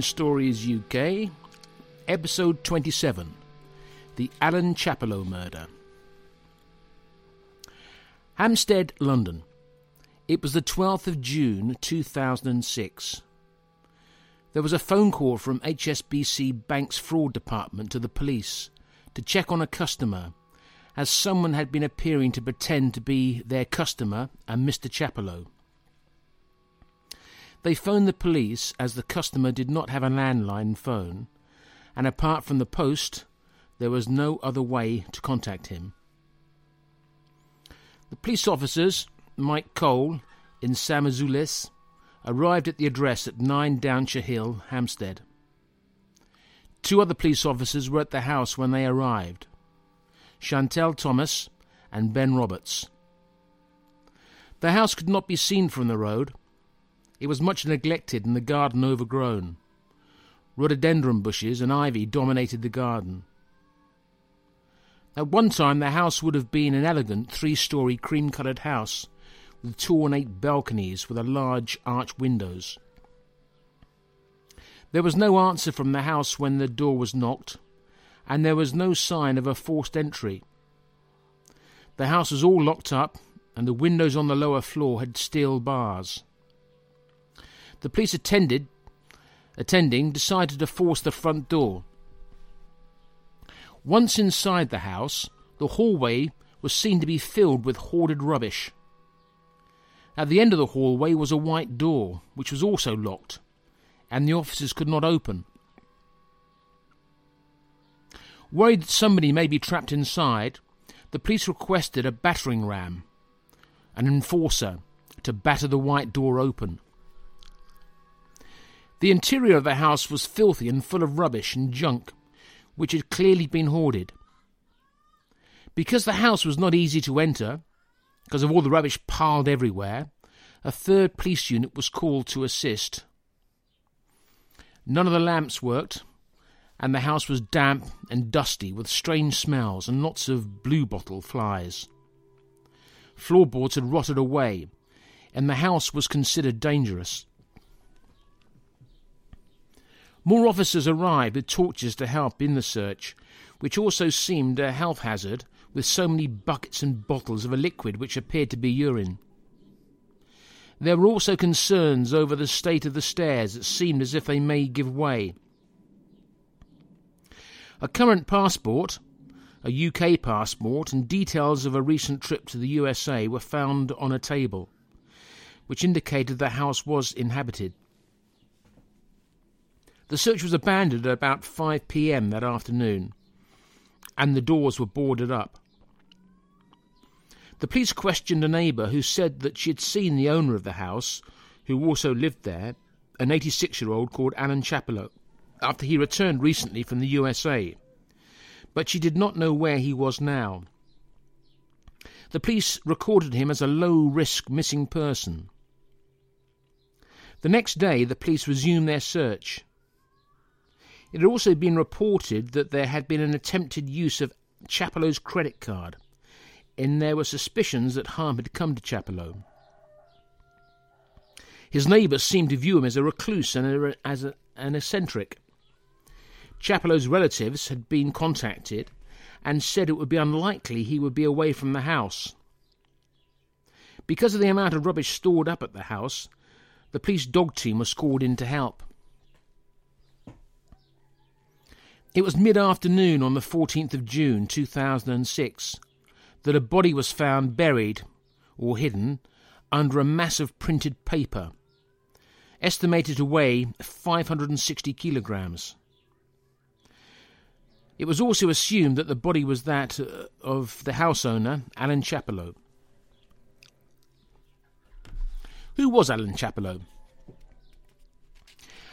Strange Stories UK, episode 27 The Allan Chappelow Murder. Hampstead, London. It was the 12th of June 2006. There was a phone call from HSBC Bank's fraud department to the police to check on a customer, as someone had been appearing to pretend to be their customer and Mr. Chappelow. They phoned the police as the customer did not have a landline phone, and apart from the post, there was no other way to contact him. The police officers, Mike Cole in Maloes, arrived at the address at 9 Downshire Hill, Hampstead. Two other police officers were at the house when they arrived Chantel Thomas and Ben Roberts. The house could not be seen from the road, it was much neglected and the garden overgrown. Rhododendron bushes and ivy dominated the garden. At one time, the house would have been an elegant three story cream coloured house with two ornate balconies with a large arched windows. There was no answer from the house when the door was knocked, and there was no sign of a forced entry. The house was all locked up, and the windows on the lower floor had steel bars. The police attended, attending decided to force the front door. Once inside the house, the hallway was seen to be filled with hoarded rubbish. At the end of the hallway was a white door, which was also locked, and the officers could not open. Worried that somebody may be trapped inside, the police requested a battering ram, an enforcer, to batter the white door open. The interior of the house was filthy and full of rubbish and junk, which had clearly been hoarded. Because the house was not easy to enter, because of all the rubbish piled everywhere, a third police unit was called to assist. None of the lamps worked, and the house was damp and dusty with strange smells and lots of bluebottle flies. Floorboards had rotted away, and the house was considered dangerous. More officers arrived with torches to help in the search, which also seemed a health hazard with so many buckets and bottles of a liquid which appeared to be urine. There were also concerns over the state of the stairs that seemed as if they may give way. A current passport, a UK passport, and details of a recent trip to the USA were found on a table, which indicated the house was inhabited. The search was abandoned at about 5 pm that afternoon, and the doors were boarded up. The police questioned a neighbour who said that she had seen the owner of the house, who also lived there, an 86 year old called Allan Chappelow, after he returned recently from the USA, but she did not know where he was now. The police recorded him as a low risk missing person. The next day, the police resumed their search. It had also been reported that there had been an attempted use of Chappelow's credit card, and there were suspicions that harm had come to Chappelow. His neighbours seemed to view him as a recluse and a, as a, an eccentric. Chappelow's relatives had been contacted and said it would be unlikely he would be away from the house. Because of the amount of rubbish stored up at the house, the police dog team was called in to help. It was mid afternoon on the 14th of June 2006 that a body was found buried or hidden under a mass of printed paper, estimated to weigh 560 kilograms. It was also assumed that the body was that uh, of the house owner, Allan Chappelow. Who was Allan Chappelow?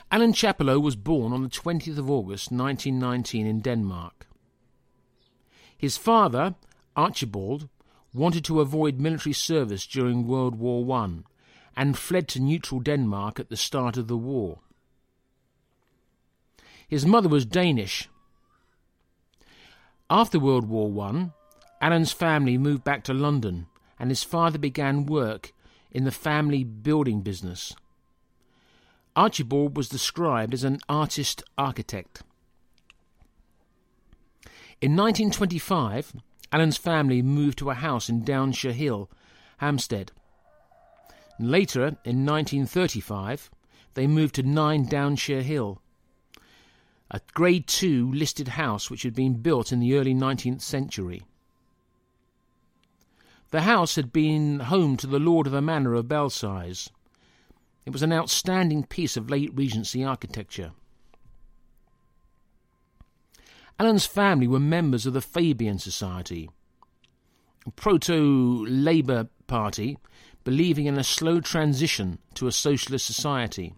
Allan Chappelow was born on the 20th of August 1919 in Denmark. His father, Archibald, wanted to avoid military service during World War I and fled to neutral Denmark at the start of the war. His mother was Danish. After World War I, Allan's family moved back to London and his father began work in the family building business. Archibald was described as an artist architect. In 1925, Allan's family moved to a house in Downshire Hill, Hampstead. Later, in 1935, they moved to 9 Downshire Hill, a Grade 2 listed house which had been built in the early 19th century. The house had been home to the Lord of the Manor of Belsize. It was an outstanding piece of late Regency architecture. Allan's family were members of the Fabian Society, a proto Labour party believing in a slow transition to a socialist society.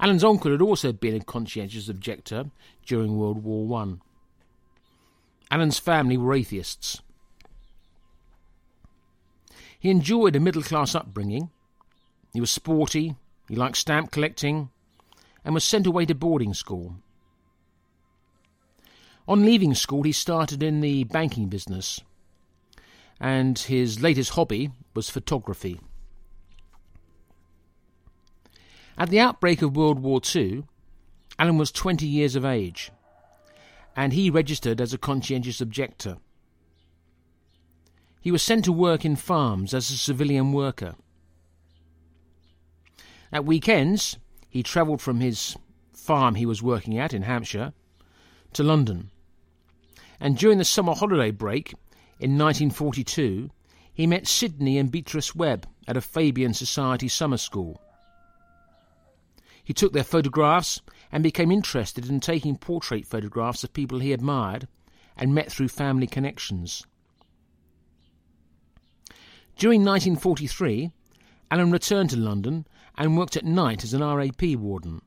Allan's uncle had also been a conscientious objector during World War One. Allan's family were atheists. He enjoyed a middle class upbringing. He was sporty, he liked stamp collecting, and was sent away to boarding school. On leaving school, he started in the banking business, and his latest hobby was photography. At the outbreak of World War II, Allan was 20 years of age, and he registered as a conscientious objector. He was sent to work in farms as a civilian worker. At weekends, he travelled from his farm he was working at in Hampshire to London and during the summer holiday break in 1942, he met Sidney and Beatrice Webb at a Fabian Society summer school. He took their photographs and became interested in taking portrait photographs of people he admired and met through family connections. During 1943, Allan returned to London and worked at night as an RAP warden.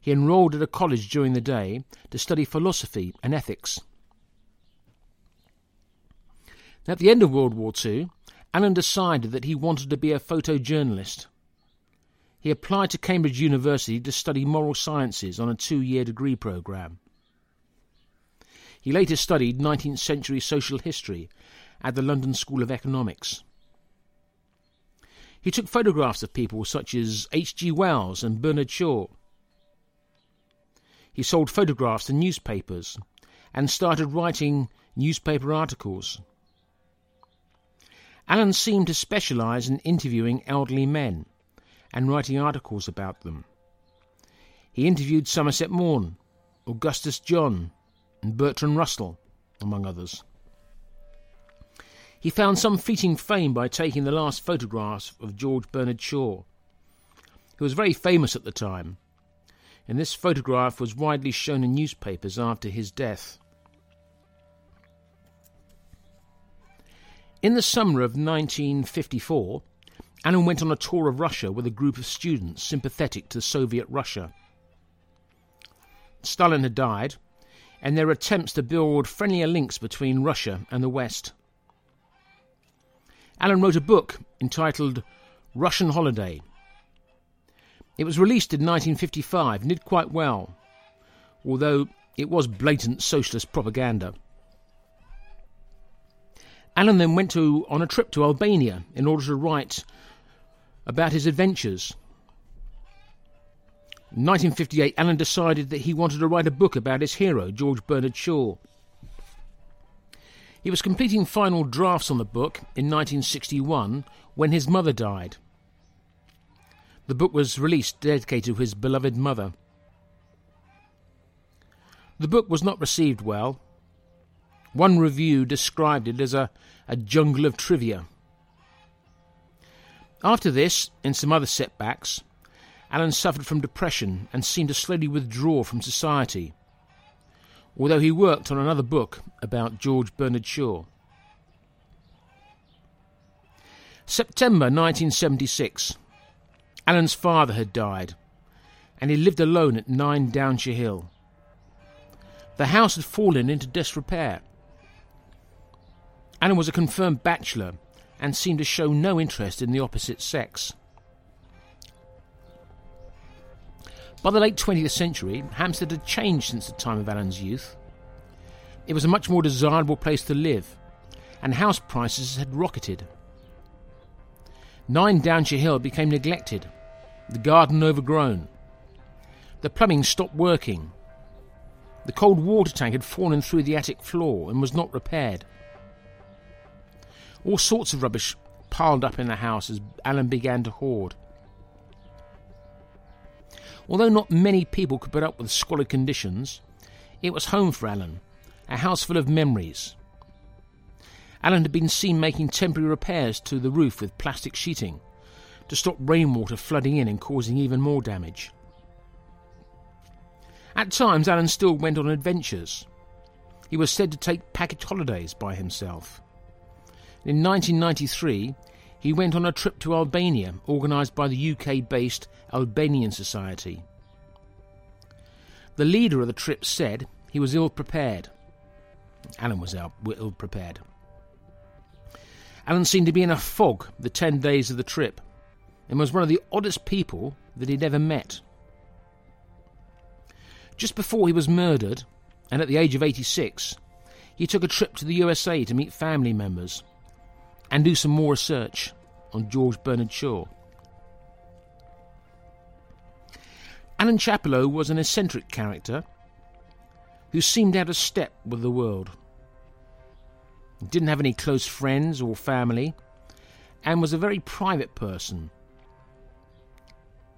He enrolled at a college during the day to study philosophy and ethics. At the end of World War II, Allan decided that he wanted to be a photojournalist. He applied to Cambridge University to study moral sciences on a two year degree programme. He later studied 19th century social history at the London School of Economics. He took photographs of people such as H.G. Wells and Bernard Shaw. He sold photographs to newspapers and started writing newspaper articles. Allan seemed to specialise in interviewing elderly men and writing articles about them. He interviewed Somerset Maugham, Augustus John, and Bertrand Russell, among others. He found some fleeting fame by taking the last photographs of George Bernard Shaw, who was very famous at the time, and this photograph was widely shown in newspapers after his death. In the summer of 1954, Allan went on a tour of Russia with a group of students sympathetic to Soviet Russia. Stalin had died, and were attempts to build friendlier links between Russia and the West. Allan wrote a book entitled Russian Holiday. It was released in 1955 and did quite well, although it was blatant socialist propaganda. Allan then went to, on a trip to Albania in order to write about his adventures. In 1958, Allan decided that he wanted to write a book about his hero, George Bernard Shaw. He was completing final drafts on the book in 1961 when his mother died. The book was released dedicated to his beloved mother. The book was not received well, one review described it as a, a jungle of trivia. After this, and some other setbacks, Allan suffered from depression and seemed to slowly withdraw from society, although he worked on another book about George Bernard Shaw. September 1976. Allan's father had died, and he lived alone at 9 Downshire Hill. The house had fallen into disrepair, Allan was a confirmed bachelor and seemed to show no interest in the opposite sex. By the late 20th century, Hampstead had changed since the time of Allan's youth. It was a much more desirable place to live, and house prices had rocketed. 9 Downshire Hill became neglected, the garden overgrown. The plumbing stopped working. The cold water tank had fallen through the attic floor and was not repaired. All sorts of rubbish piled up in the house as Allan began to hoard. Although not many people could put up with squalid conditions, it was home for Allan, a house full of memories. Allan had been seen making temporary repairs to the roof with plastic sheeting to stop rainwater flooding in and causing even more damage. At times, Allan still went on adventures. He was said to take package holidays by himself. In 1993, he went on a trip to Albania organised by the UK based Albanian Society. The leader of the trip said he was ill prepared. Allan was ill prepared. Allan seemed to be in a fog the ten days of the trip and was one of the oddest people that he'd ever met. Just before he was murdered, and at the age of 86, he took a trip to the USA to meet family members and do some more research on George Bernard Shaw. Allan Chappelow was an eccentric character who seemed out of step with the world. He didn't have any close friends or family and was a very private person.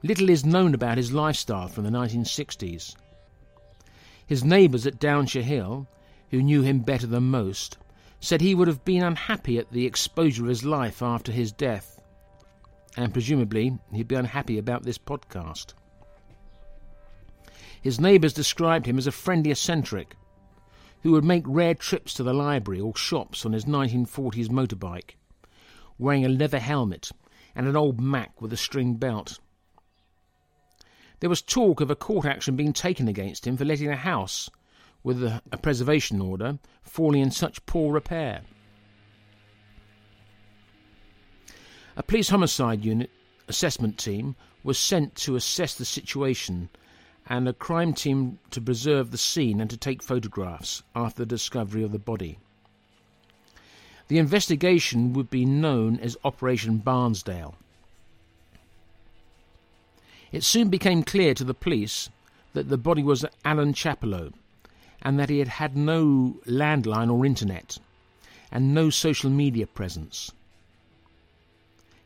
Little is known about his lifestyle from the 1960s. His neighbours at Downshire Hill, who knew him better than most, said he would have been unhappy at the exposure of his life after his death. And presumably, he'd be unhappy about this podcast. His neighbours described him as a friendly eccentric who would make rare trips to the library or shops on his 1940s motorbike, wearing a leather helmet and an old Mac with a string belt. There was talk of a court action being taken against him for letting a house with a, a preservation order falling in such poor repair. A police homicide unit assessment team was sent to assess the situation and a crime team to preserve the scene and to take photographs after the discovery of the body. The investigation would be known as Operation Barnsdale. It soon became clear to the police that the body was Allan Chappelow and that he had had no landline or internet and no social media presence.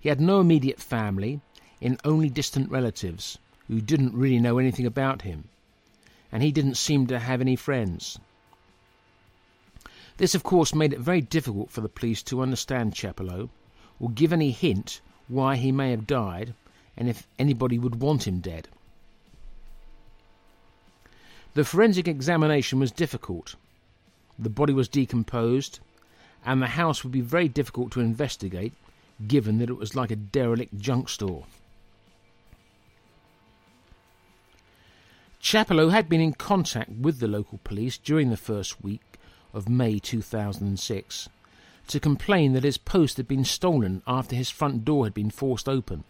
He had no immediate family, in only distant relatives who didn't really know anything about him, and he didn't seem to have any friends. This, of course, made it very difficult for the police to understand Chappelow or give any hint why he may have died and if anybody would want him dead. The forensic examination was difficult. The body was decomposed, and the house would be very difficult to investigate, given that it was like a derelict junk store. Chappelow had been in contact with the local police during the first week of May 2006 to complain that his post had been stolen after his front door had been forced open.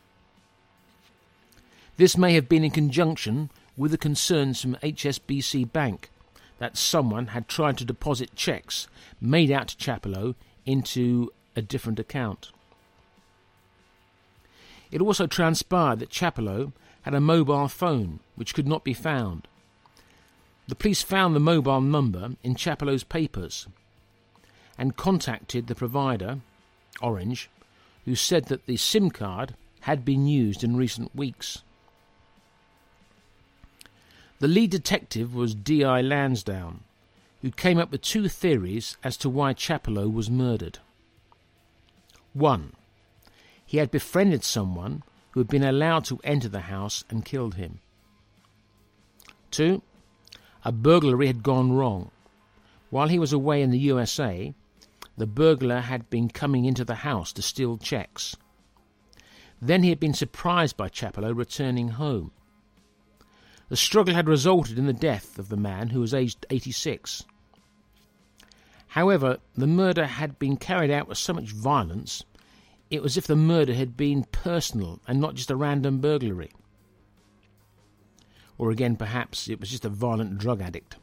This may have been in conjunction with the concerns from HSBC Bank that someone had tried to deposit cheques made out to Chappelow into a different account. It also transpired that Chappelow had a mobile phone which could not be found. The police found the mobile number in Chappelow's papers and contacted the provider, Orange, who said that the SIM card had been used in recent weeks. The lead detective was D.I. Lansdowne, who came up with two theories as to why Chappelow was murdered. One, he had befriended someone who had been allowed to enter the house and killed him. Two, a burglary had gone wrong. While he was away in the USA, the burglar had been coming into the house to steal checks. Then he had been surprised by Chappelow returning home. The struggle had resulted in the death of the man who was aged 86. However, the murder had been carried out with so much violence, it was as if the murder had been personal and not just a random burglary. Or again, perhaps it was just a violent drug addict.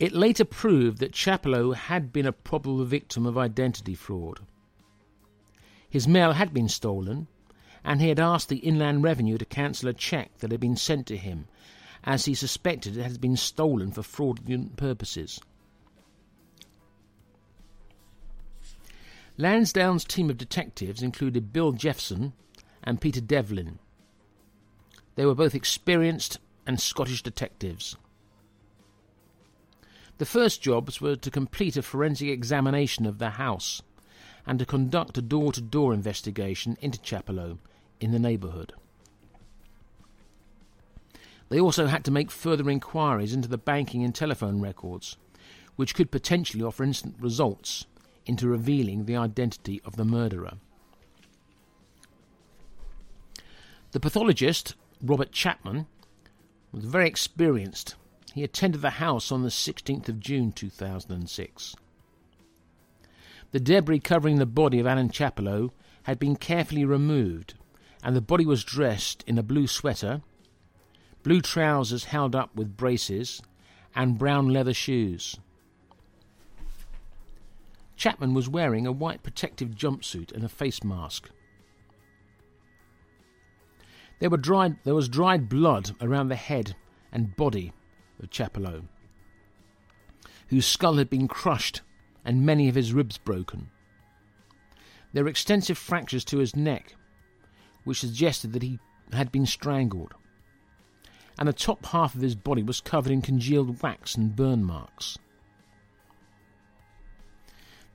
It later proved that Chappelow had been a probable victim of identity fraud. His mail had been stolen, and he had asked the Inland Revenue to cancel a cheque that had been sent to him, as he suspected it had been stolen for fraudulent purposes. Lansdowne's team of detectives included Bill Jeffson and Peter Devlin. They were both experienced and Scottish detectives. The first jobs were to complete a forensic examination of the house and to conduct a door to door investigation into Chappelow in the neighbourhood. They also had to make further inquiries into the banking and telephone records, which could potentially offer instant results into revealing the identity of the murderer. The pathologist, Robert Chapman, was very experienced. He attended the house on the 16th of June 2006. The debris covering the body of Allan Chappelow had been carefully removed, and the body was dressed in a blue sweater, blue trousers held up with braces, and brown leather shoes. Chapman was wearing a white protective jumpsuit and a face mask. There, dried, there was dried blood around the head and body of Chappelow, whose skull had been crushed and many of his ribs broken. There were extensive fractures to his neck, which suggested that he had been strangled, and the top half of his body was covered in congealed wax and burn marks.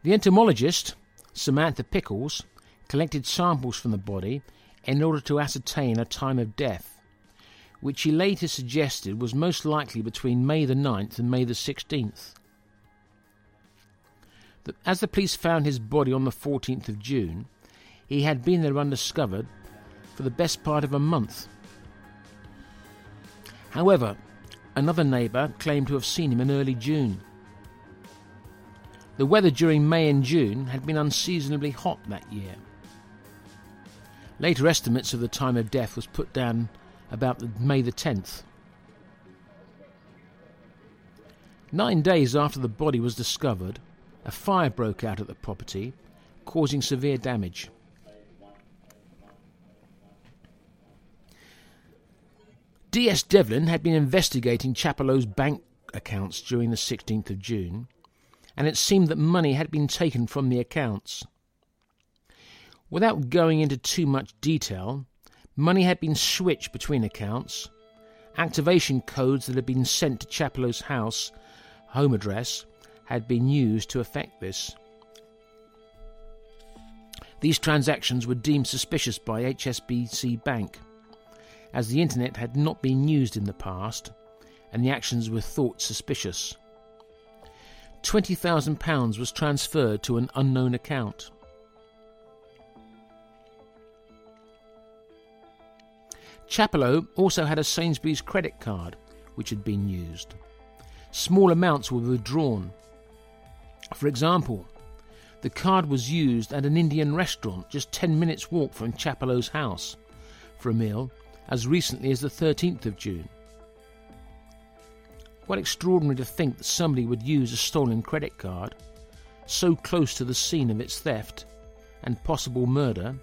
The entomologist, Samantha Pickles, collected samples from the body in order to ascertain a time of death, which he later suggested was most likely between May the 9th and May the 16th. As the police found his body on the 14th of June, he had been there undiscovered for the best part of a month. However, another neighbour claimed to have seen him in early June. The weather during May and June had been unseasonably hot that year. Later estimates of the time of death was put down about May the 10th. Nine days after the body was discovered, a fire broke out at the property, causing severe damage. D.S. Devlin had been investigating Chappelow's bank accounts during the 16th of June and it seemed that money had been taken from the accounts. Without going into too much detail, money had been switched between accounts. Activation codes that had been sent to Chappelow's house home address had been used to effect this. These transactions were deemed suspicious by HSBC Bank, as the internet had not been used in the past and the actions were thought suspicious. £20,000 was transferred to an unknown account. Chappelow also had a Sainsbury's credit card, which had been used. Small amounts were withdrawn. For example, the card was used at an Indian restaurant just 10 minutes' walk from Chappelow's house for a meal as recently as the 13th of June. Quite extraordinary to think that somebody would use a stolen credit card so close to the scene of its theft and possible murder,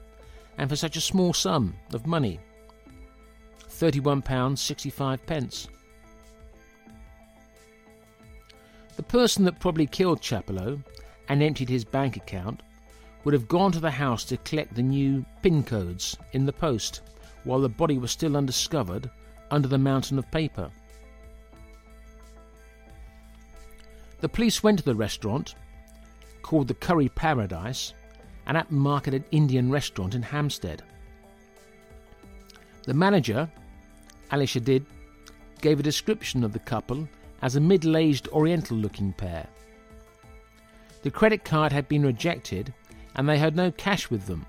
and for such a small sum of money £31.65. pence. The person that probably killed Chappelow and emptied his bank account would have gone to the house to collect the new PIN codes in the post while the body was still undiscovered under the mountain of paper. The police went to the restaurant, called the Curry Paradise, an upmarketed Indian restaurant in Hampstead. The manager, Ali Shadid, gave a description of the couple as a middle aged Oriental looking pair. The credit card had been rejected and they had no cash with them.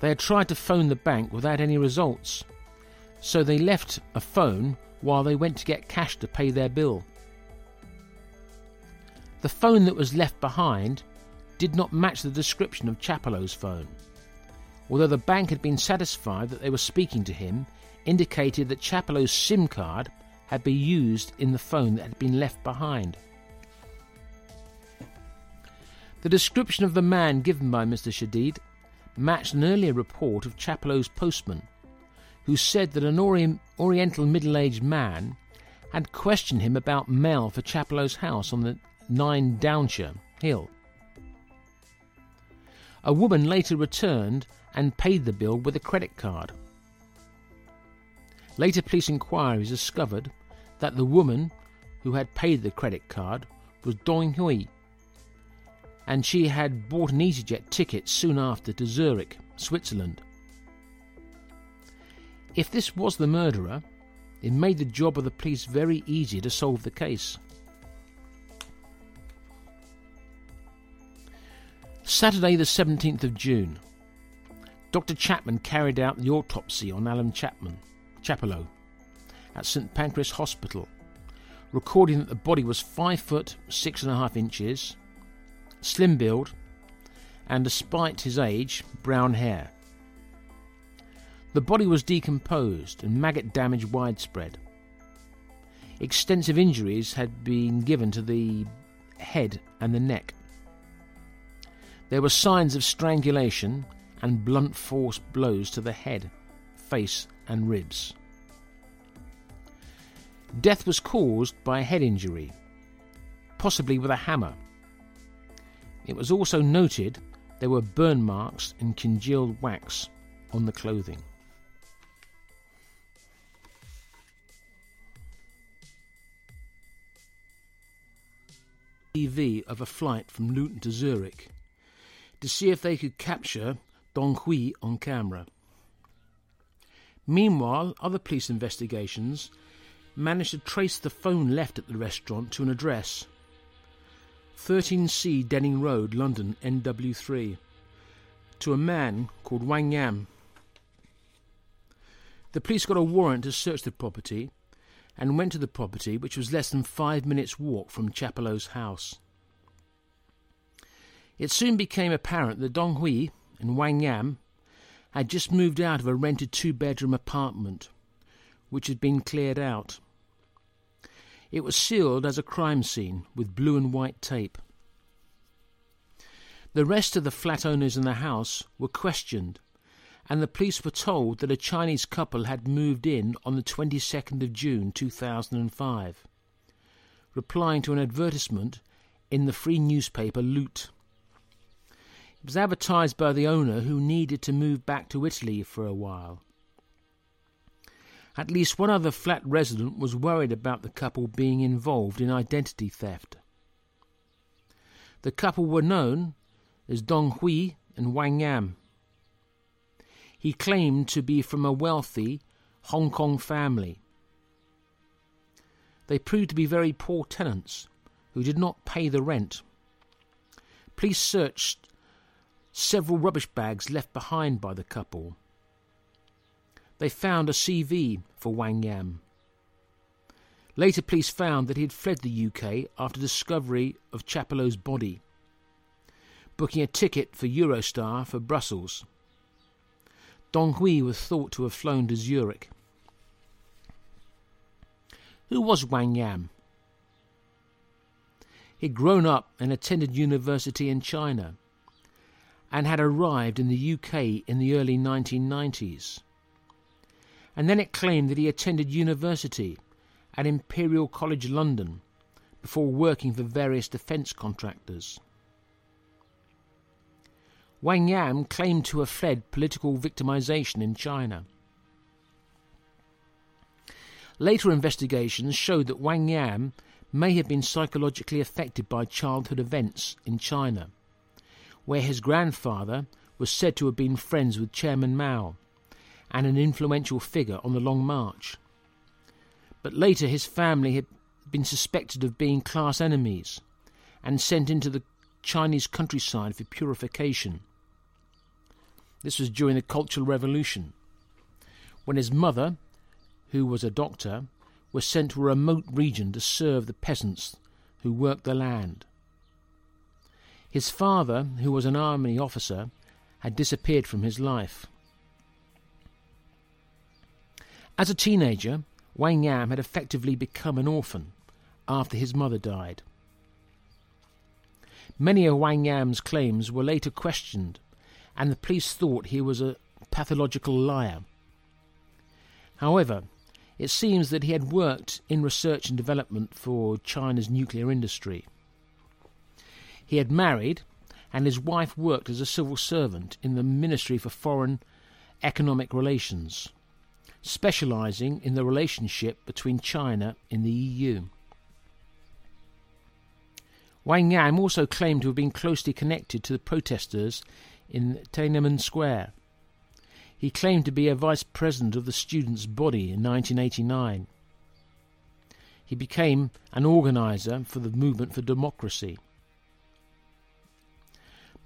They had tried to phone the bank without any results, so they left a phone while they went to get cash to pay their bill. The phone that was left behind did not match the description of Chappelow's phone. Although the bank had been satisfied that they were speaking to him, indicated that Chappelow's SIM card had been used in the phone that had been left behind. The description of the man given by Mr. Shadid matched an earlier report of Chappelow's postman, who said that an ori- Oriental middle aged man had questioned him about mail for Chappelow's house on the 9 Downshire Hill. A woman later returned and paid the bill with a credit card. Later police inquiries discovered that the woman who had paid the credit card was Dong Hui, and she had bought an EasyJet ticket soon after to Zurich, Switzerland. If this was the murderer, it made the job of the police very easy to solve the case. Saturday, the 17th of June. Dr. Chapman carried out the autopsy on Allan Chapman, Chappelow, at St Pancras Hospital, recording that the body was five foot six and a half inches, slim build, and despite his age, brown hair. The body was decomposed and maggot damage widespread. Extensive injuries had been given to the head and the neck. There were signs of strangulation and blunt force blows to the head, face, and ribs. Death was caused by a head injury, possibly with a hammer. It was also noted there were burn marks and congealed wax on the clothing. TV of a flight from Luton to Zurich to see if they could capture Dong Hui on camera. Meanwhile, other police investigations managed to trace the phone left at the restaurant to an address 13C Denning Road, London, NW3, to a man called Wang Yam. The police got a warrant to search the property and went to the property, which was less than five minutes' walk from Chappelow's house. It soon became apparent that Dong Hui and Wang Yam had just moved out of a rented two bedroom apartment, which had been cleared out. It was sealed as a crime scene with blue and white tape. The rest of the flat owners in the house were questioned and the police were told that a Chinese couple had moved in on the 22nd of June 2005, replying to an advertisement in the free newspaper Loot. It was advertised by the owner who needed to move back to Italy for a while. At least one other flat resident was worried about the couple being involved in identity theft. The couple were known as Dong Hui and Wang Yam. He claimed to be from a wealthy Hong Kong family. They proved to be very poor tenants who did not pay the rent. Police searched several rubbish bags left behind by the couple. They found a CV for Wang Yam. Later, police found that he had fled the UK after discovery of Chappelow's body, booking a ticket for Eurostar for Brussels. Dong Hui was thought to have flown to Zurich. Who was Wang Yam? He'd grown up and attended university in China and had arrived in the UK in the early 1990s. And then it claimed that he attended university at Imperial College London before working for various defence contractors. Wang Yam claimed to have fled political victimization in China. Later investigations showed that Wang Yam may have been psychologically affected by childhood events in China, where his grandfather was said to have been friends with Chairman Mao and an influential figure on the Long March. But later his family had been suspected of being class enemies and sent into the Chinese countryside for purification. This was during the Cultural Revolution, when his mother, who was a doctor, was sent to a remote region to serve the peasants who worked the land. His father, who was an army officer, had disappeared from his life. As a teenager, Wang Yam had effectively become an orphan after his mother died. Many of Wang Yam's claims were later questioned and the police thought he was a pathological liar. However, it seems that he had worked in research and development for China's nuclear industry. He had married, and his wife worked as a civil servant in the Ministry for Foreign Economic Relations, specializing in the relationship between China and the EU. Wang Yam also claimed to have been closely connected to the protesters in Tiananmen Square. He claimed to be a vice president of the students' body in 1989. He became an organizer for the movement for democracy.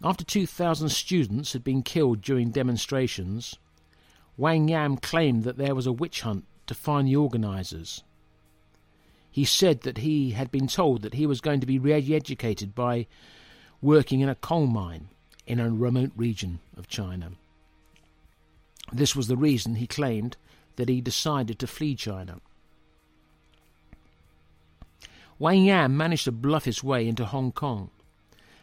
After 2,000 students had been killed during demonstrations, Wang Yam claimed that there was a witch hunt to find the organizers. He said that he had been told that he was going to be re educated by working in a coal mine in a remote region of China. This was the reason he claimed that he decided to flee China. Wang Yam managed to bluff his way into Hong Kong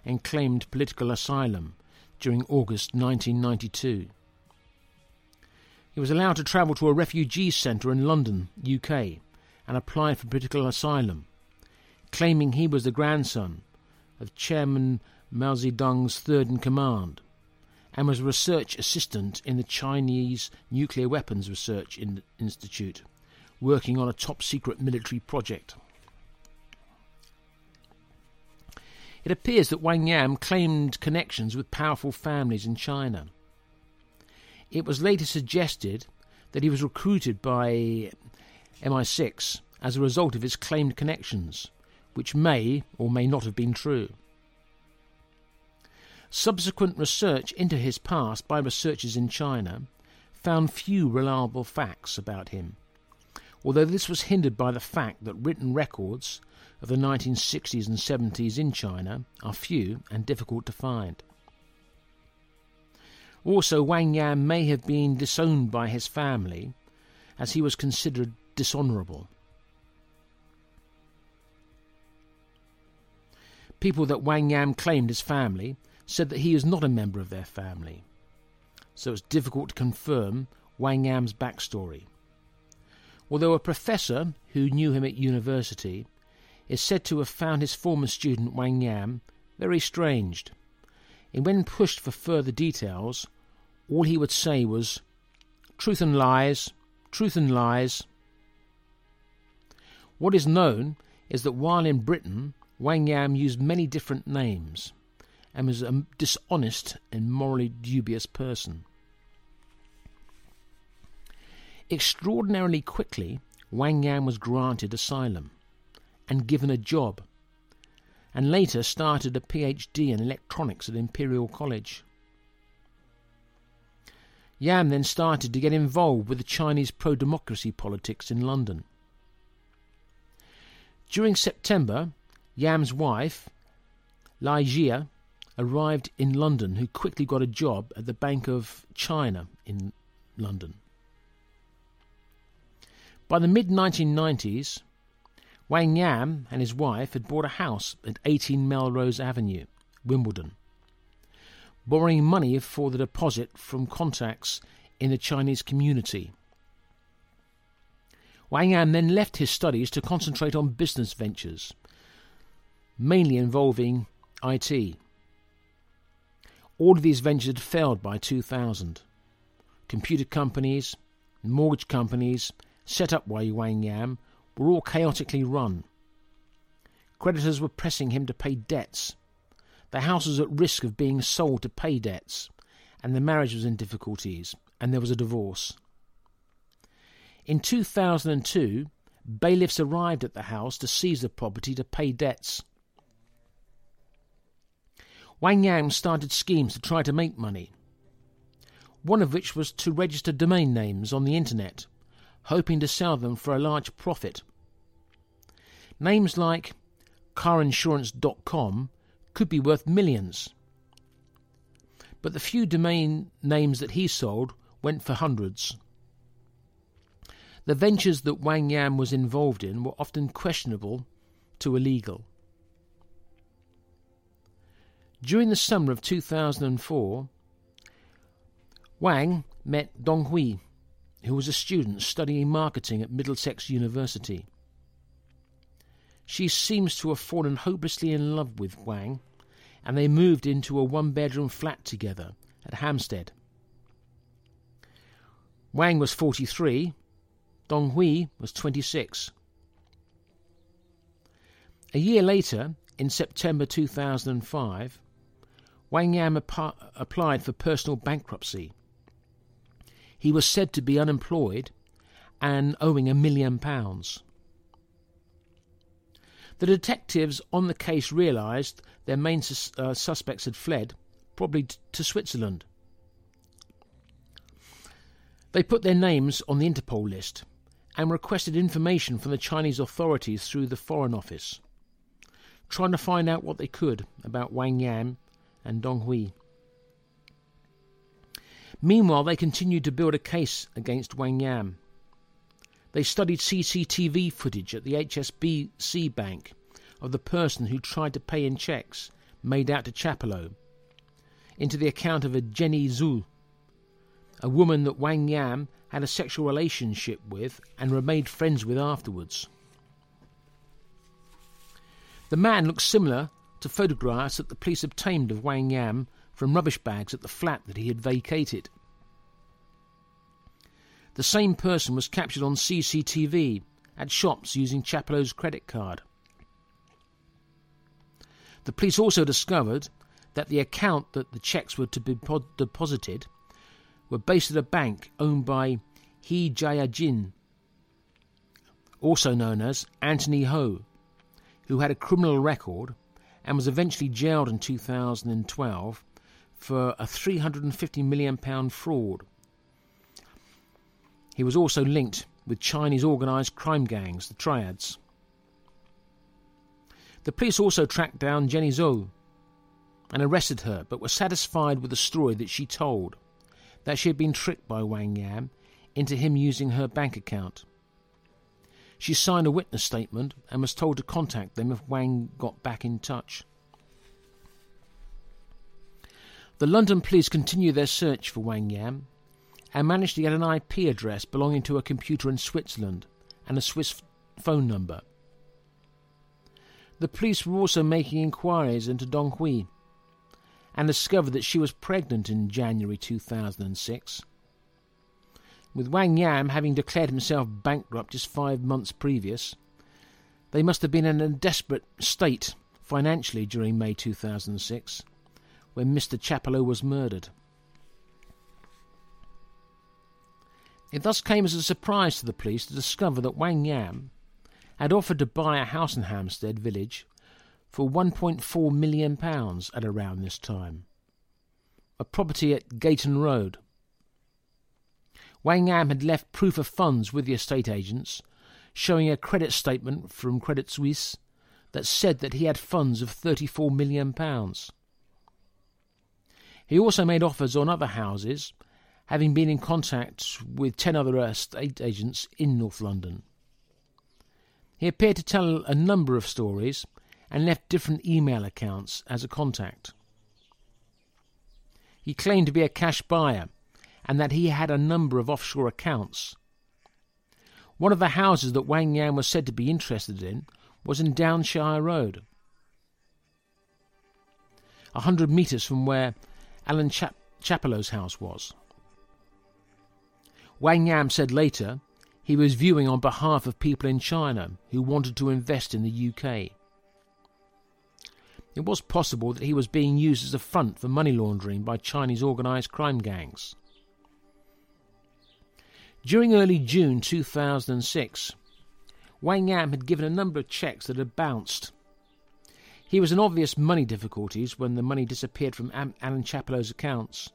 and claimed political asylum during August 1992. He was allowed to travel to a refugee centre in London, UK, and applied for political asylum, claiming he was the grandson of Chairman Mao Zedong's third in command and was a research assistant in the Chinese Nuclear Weapons Research Institute, working on a top secret military project. It appears that Wang Yam claimed connections with powerful families in China. It was later suggested that he was recruited by MI6 as a result of his claimed connections, which may or may not have been true. Subsequent research into his past by researchers in China found few reliable facts about him, although this was hindered by the fact that written records of the 1960s and 70s in China are few and difficult to find. Also, Wang Yam may have been disowned by his family as he was considered dishonourable. People that Wang Yam claimed as family said that he is not a member of their family, so it's difficult to confirm Wang Yam's backstory. Although a professor who knew him at university is said to have found his former student Wang Yam very strange, and when pushed for further details, all he would say was, Truth and lies, truth and lies. What is known is that while in Britain, Wang Yam used many different names and was a dishonest and morally dubious person. Extraordinarily quickly, Wang Yam was granted asylum and given a job, and later started a PhD in electronics at Imperial College. Yam then started to get involved with the Chinese pro democracy politics in London. During September, Yam's wife, Lai Jia, arrived in London, who quickly got a job at the Bank of China in London. By the mid 1990s, Wang Yam and his wife had bought a house at 18 Melrose Avenue, Wimbledon, borrowing money for the deposit from contacts in the Chinese community. Wang Yam then left his studies to concentrate on business ventures, mainly involving IT. All of these ventures had failed by 2000. Computer companies, and mortgage companies set up by Wang Yam were all chaotically run. Creditors were pressing him to pay debts. The house was at risk of being sold to pay debts, and the marriage was in difficulties, and there was a divorce. In 2002, bailiffs arrived at the house to seize the property to pay debts. Wang Yam started schemes to try to make money, one of which was to register domain names on the internet, hoping to sell them for a large profit. Names like carinsurance.com could be worth millions. But the few domain names that he sold went for hundreds. The ventures that Wang Yam was involved in were often questionable to illegal. During the summer of 2004, Wang met Dong Hui, who was a student studying marketing at Middlesex University. She seems to have fallen hopelessly in love with Wang, and they moved into a one bedroom flat together at Hampstead. Wang was 43, Dong Hui was 26. A year later, in September 2005, Wang Yam applied for personal bankruptcy. He was said to be unemployed and owing a million pounds. The detectives on the case realised their main sus- uh, suspects had fled, probably t- to Switzerland. They put their names on the Interpol list and requested information from the Chinese authorities through the Foreign Office, trying to find out what they could about Wang Yam and Dong Hui. Meanwhile, they continued to build a case against Wang Yam they studied CCTV footage at the HSBC bank of the person who tried to pay in cheques made out to Chappelow into the account of a Jenny Zhu, a woman that Wang Yam had a sexual relationship with and remained friends with afterwards. The man looked similar to photographs that the police obtained of Wang Yam from rubbish bags at the flat that he had vacated. The same person was captured on CCTV at shops using Chappelow's credit card. The police also discovered that the account that the checks were to be deposited were based at a bank owned by He Jiajin, also known as Anthony Ho, who had a criminal record and was eventually jailed in 2012 for a £350 million fraud. He was also linked with Chinese organised crime gangs, the Triads. The police also tracked down Jenny Zhou and arrested her, but were satisfied with the story that she told that she had been tricked by Wang Yam into him using her bank account. She signed a witness statement and was told to contact them if Wang got back in touch. The London police continued their search for Wang Yam and managed to get an IP address belonging to a computer in Switzerland and a Swiss phone number. The police were also making inquiries into Dong Hui and discovered that she was pregnant in January 2006. With Wang Yam having declared himself bankrupt just five months previous, they must have been in a desperate state financially during May 2006 when Mr. Chappelow was murdered. It thus came as a surprise to the police to discover that Wang Yam had offered to buy a house in Hampstead village for £1.4 million at around this time, a property at Gayton Road. Wang Yam had left proof of funds with the estate agents, showing a credit statement from Credit Suisse that said that he had funds of £34 million. He also made offers on other houses having been in contact with 10 other estate agents in North London. He appeared to tell a number of stories and left different email accounts as a contact. He claimed to be a cash buyer and that he had a number of offshore accounts. One of the houses that Wang Yam was said to be interested in was in Downshire Road, a hundred metres from where Allan Chap- Chappelow's house was. Wang Yam said later he was viewing on behalf of people in China who wanted to invest in the UK. It was possible that he was being used as a front for money laundering by Chinese organised crime gangs. During early June 2006, Wang Yam had given a number of cheques that had bounced. He was in obvious money difficulties when the money disappeared from Allan Chappelow's accounts,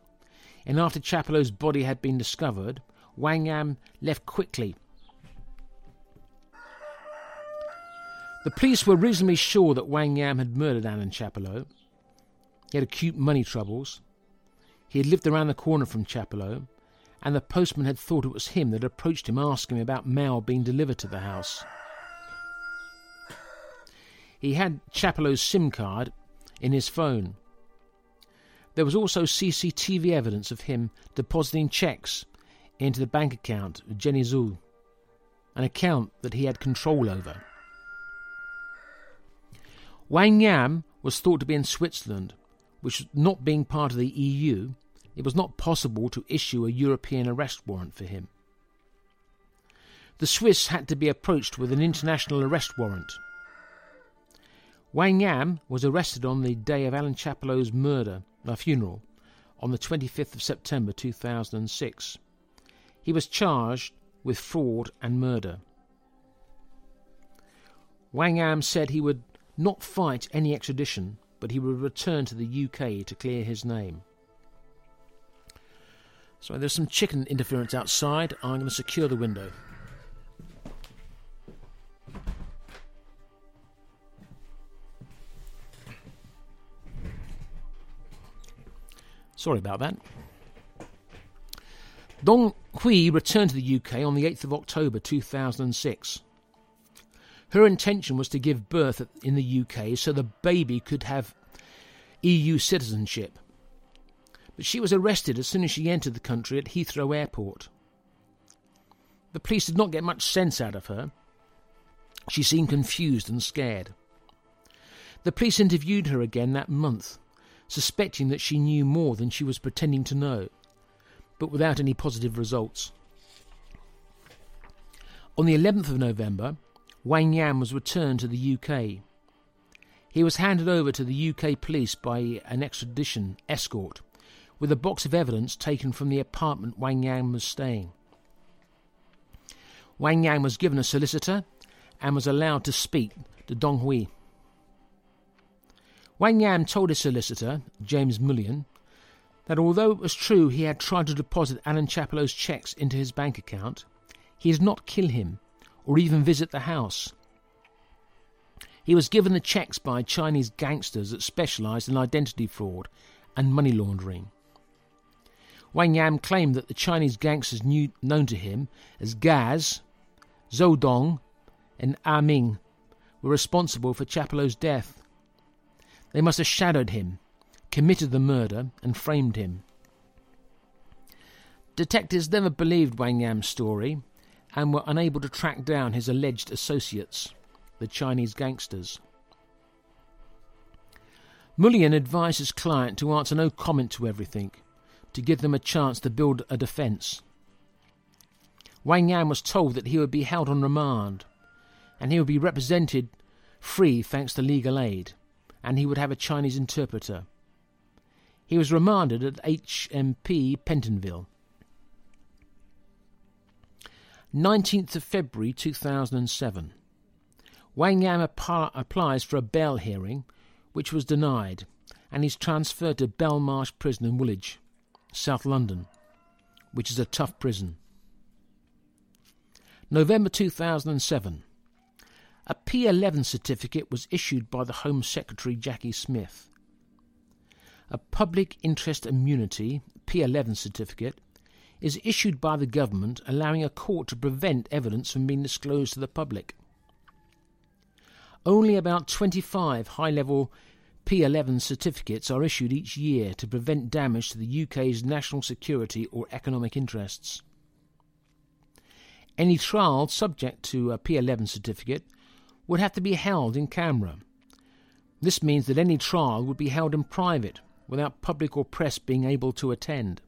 and after Chappelow's body had been discovered, Wang Yam left quickly. The police were reasonably sure that Wang Yam had murdered Allan Chappelow. He had acute money troubles. He had lived around the corner from Chappelow, and the postman had thought it was him that approached him asking about mail being delivered to the house. He had Chappelow's SIM card in his phone. There was also CCTV evidence of him depositing checks into the bank account of Jenny Zhu, an account that he had control over. Wang Yam was thought to be in Switzerland, which, not being part of the EU, it was not possible to issue a European arrest warrant for him. The Swiss had to be approached with an international arrest warrant. Wang Yam was arrested on the day of Allan Chappelow's murder, uh, funeral, on the 25th of September 2006. He was charged with fraud and murder. Wang Yam said he would not fight any extradition, but he would return to the UK to clear his name. So there's some chicken interference outside. I'm going to secure the window. Sorry about that. Dong Hui returned to the UK on the 8th of October 2006. Her intention was to give birth in the UK so the baby could have EU citizenship. But she was arrested as soon as she entered the country at Heathrow Airport. The police did not get much sense out of her. She seemed confused and scared. The police interviewed her again that month suspecting that she knew more than she was pretending to know, but without any positive results. On the 11th of November, Wang Yam was returned to the UK. He was handed over to the UK police by an extradition escort with a box of evidence taken from the apartment Wang Yam was staying. Wang Yam was given a solicitor and was allowed to speak to Dong Hui. Wang Yam told his solicitor, James Mullion, that although it was true he had tried to deposit Allan Chappelow's cheques into his bank account, he did not kill him or even visit the house. He was given the cheques by Chinese gangsters that specialised in identity fraud and money laundering. Wang Yam claimed that the Chinese gangsters knew, known to him as Gaz, Zhou Dong, and Ah Ming were responsible for Chappelow's death. They must have shadowed him, committed the murder, and framed him. Detectives never believed Wang Yam's story and were unable to track down his alleged associates, the Chinese gangsters. Mullion advised his client to answer no comment to everything, to give them a chance to build a defence. Wang Yam was told that he would be held on remand, and he would be represented free thanks to legal aid and he would have a Chinese interpreter. He was remanded at HMP Pentonville. 19th of February 2007. Wang Yam applies for a bail hearing, which was denied, and he's transferred to Belmarsh Prison in Woolwich, South London, which is a tough prison. November 2007. A P11 certificate was issued by the Home Secretary Jacqui Smith. A public interest immunity P11 certificate is issued by the government allowing a court to prevent evidence from being disclosed to the public. Only about 25 high level P11 certificates are issued each year to prevent damage to the UK's national security or economic interests. Any trial subject to a P11 certificate would have to be held in camera. This means that any trial would be held in private, without public or press being able to attend.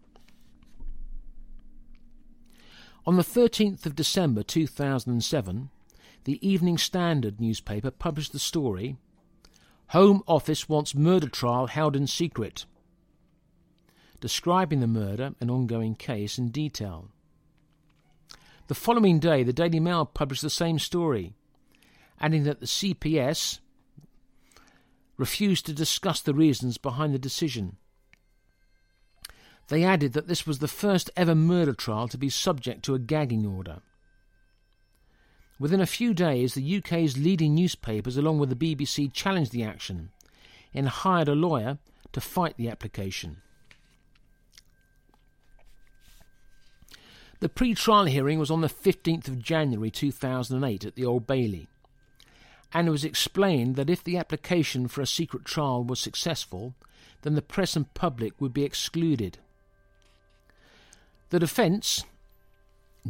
On the 13th of December 2007, the Evening Standard newspaper published the story Home Office wants murder trial held in secret, describing the murder and ongoing case in detail. The following day, the Daily Mail published the same story, adding that the CPS refused to discuss the reasons behind the decision. They added that this was the first ever murder trial to be subject to a gagging order. Within a few days, the UK's leading newspapers, along with the BBC, challenged the action and hired a lawyer to fight the application. The pre trial hearing was on the 15th of January 2008 at the Old Bailey and it was explained that if the application for a secret trial was successful, then the press and public would be excluded. The defence,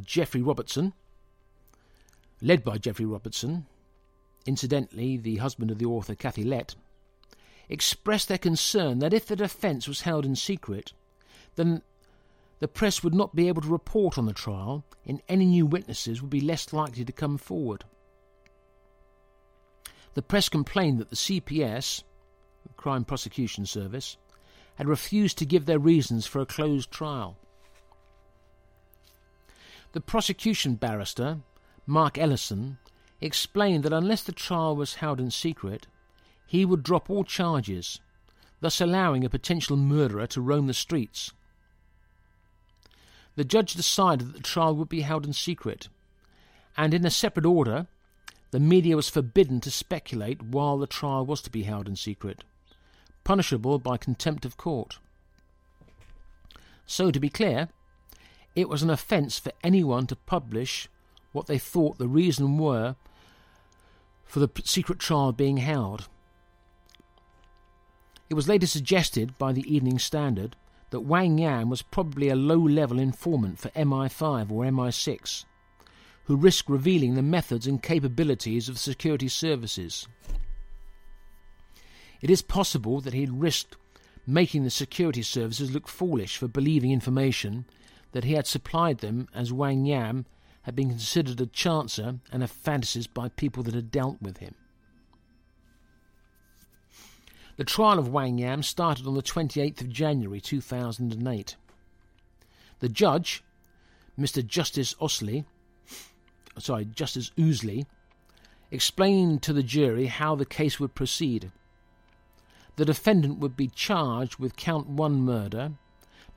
Geoffrey Robertson, led by Geoffrey Robertson, incidentally the husband of the author Kathy Lette, expressed their concern that if the defence was held in secret, then the press would not be able to report on the trial, and any new witnesses would be less likely to come forward. The press complained that the CPS, the Crime Prosecution Service, had refused to give their reasons for a closed trial. The prosecution barrister, Mark Ellison, explained that unless the trial was held in secret, he would drop all charges, thus allowing a potential murderer to roam the streets. The judge decided that the trial would be held in secret, and in a separate order, the media was forbidden to speculate while the trial was to be held in secret, punishable by contempt of court. So, to be clear, it was an offence for anyone to publish what they thought the reason were for the secret trial being held. It was later suggested by the Evening Standard that Wang Yam was probably a low level informant for MI5 or MI6, who risk revealing the methods and capabilities of security services. It is possible that he had risked making the security services look foolish for believing information that he had supplied them as Wang Yam had been considered a chancer and a fantasist by people that had dealt with him. The trial of Wang Yam started on the 28th of January 2008. The judge, Mr. Justice Osley, sorry, Justice Ousley, explained to the jury how the case would proceed. The defendant would be charged with count one murder,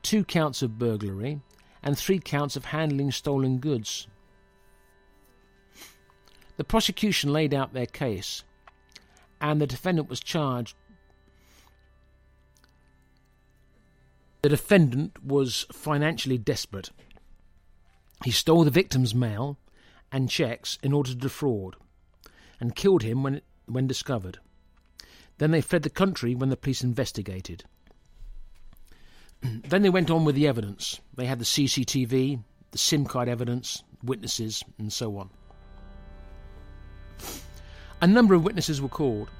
two counts of burglary, and three counts of handling stolen goods. The prosecution laid out their case, and the defendant was charged The defendant was financially desperate. He stole the victim's mail and checks in order to defraud, and killed him when, when discovered. Then they fled the country when the police investigated. then they went on with the evidence. They had the CCTV, the SIM card evidence, witnesses, and so on. A number of witnesses were called.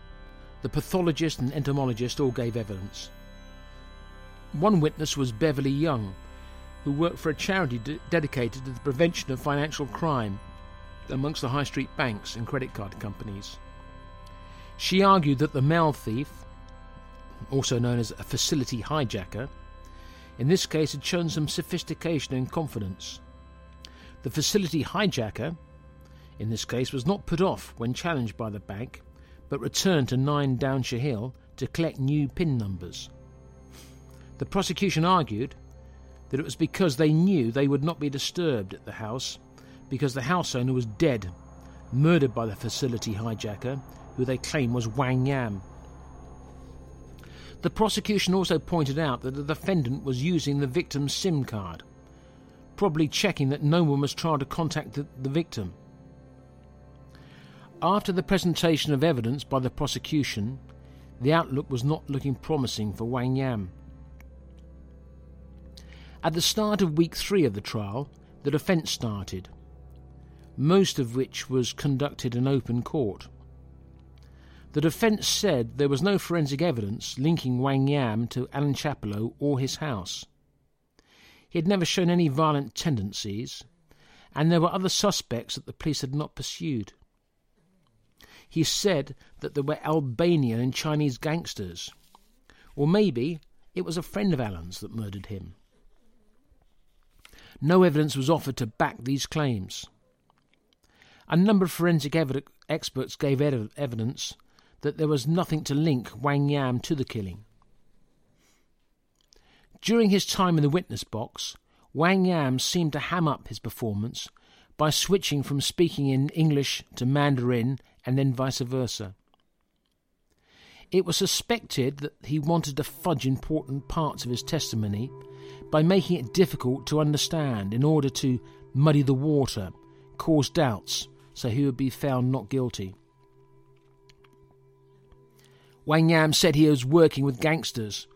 The pathologist and entomologist all gave evidence. One witness was Beverly Young, who worked for a charity de- dedicated to the prevention of financial crime amongst the high street banks and credit card companies. She argued that the mail thief, also known as a facility hijacker, in this case had shown some sophistication and confidence. The facility hijacker, in this case, was not put off when challenged by the bank, but returned to 9 Downshire Hill to collect new PIN numbers. The prosecution argued that it was because they knew they would not be disturbed at the house because the house owner was dead, murdered by the facility hijacker, who they claim was Wang Yam. The prosecution also pointed out that the defendant was using the victim's SIM card, probably checking that no one was trying to contact the, the victim. After the presentation of evidence by the prosecution, the outlook was not looking promising for Wang Yam. At the start of week three of the trial, the defence started, most of which was conducted in open court. The defence said there was no forensic evidence linking Wang Yam to Allan Chappelow or his house. He had never shown any violent tendencies, and there were other suspects that the police had not pursued. He said that there were Albanian and Chinese gangsters, or maybe it was a friend of Allan's that murdered him. No evidence was offered to back these claims. A number of forensic ev- experts gave ev- evidence that there was nothing to link Wang Yam to the killing. During his time in the witness box, Wang Yam seemed to ham up his performance by switching from speaking in English to Mandarin and then vice versa. It was suspected that he wanted to fudge important parts of his testimony by making it difficult to understand in order to muddy the water, cause doubts, so he would be found not guilty. Wang Yam said he was working with gangsters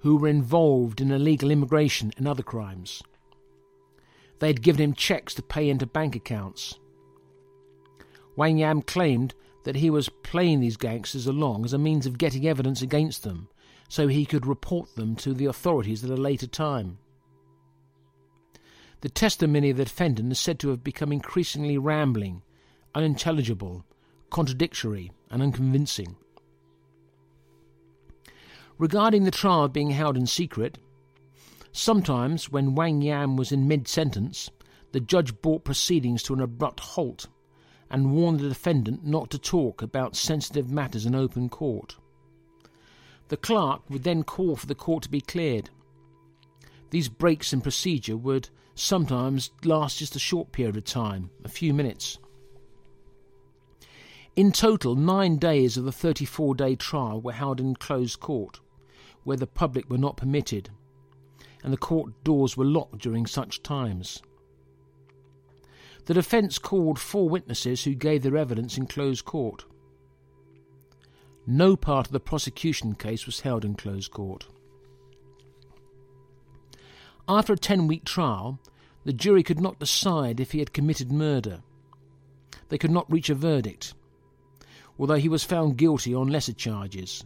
who were involved in illegal immigration and other crimes. They had given him checks to pay into bank accounts. Wang Yam claimed that he was playing these gangsters along as a means of getting evidence against them so he could report them to the authorities at a later time. The testimony of the defendant is said to have become increasingly rambling, unintelligible, contradictory, and unconvincing. Regarding the trial being held in secret, sometimes when Wang Yam was in mid sentence, the judge brought proceedings to an abrupt halt and warned the defendant not to talk about sensitive matters in open court. The clerk would then call for the court to be cleared. These breaks in procedure would sometimes last just a short period of time, a few minutes. In total, nine days of the 34 day trial were held in closed court, where the public were not permitted, and the court doors were locked during such times. The defence called four witnesses who gave their evidence in closed court. No part of the prosecution case was held in closed court. After a 10 week trial, the jury could not decide if he had committed murder. They could not reach a verdict, although he was found guilty on lesser charges.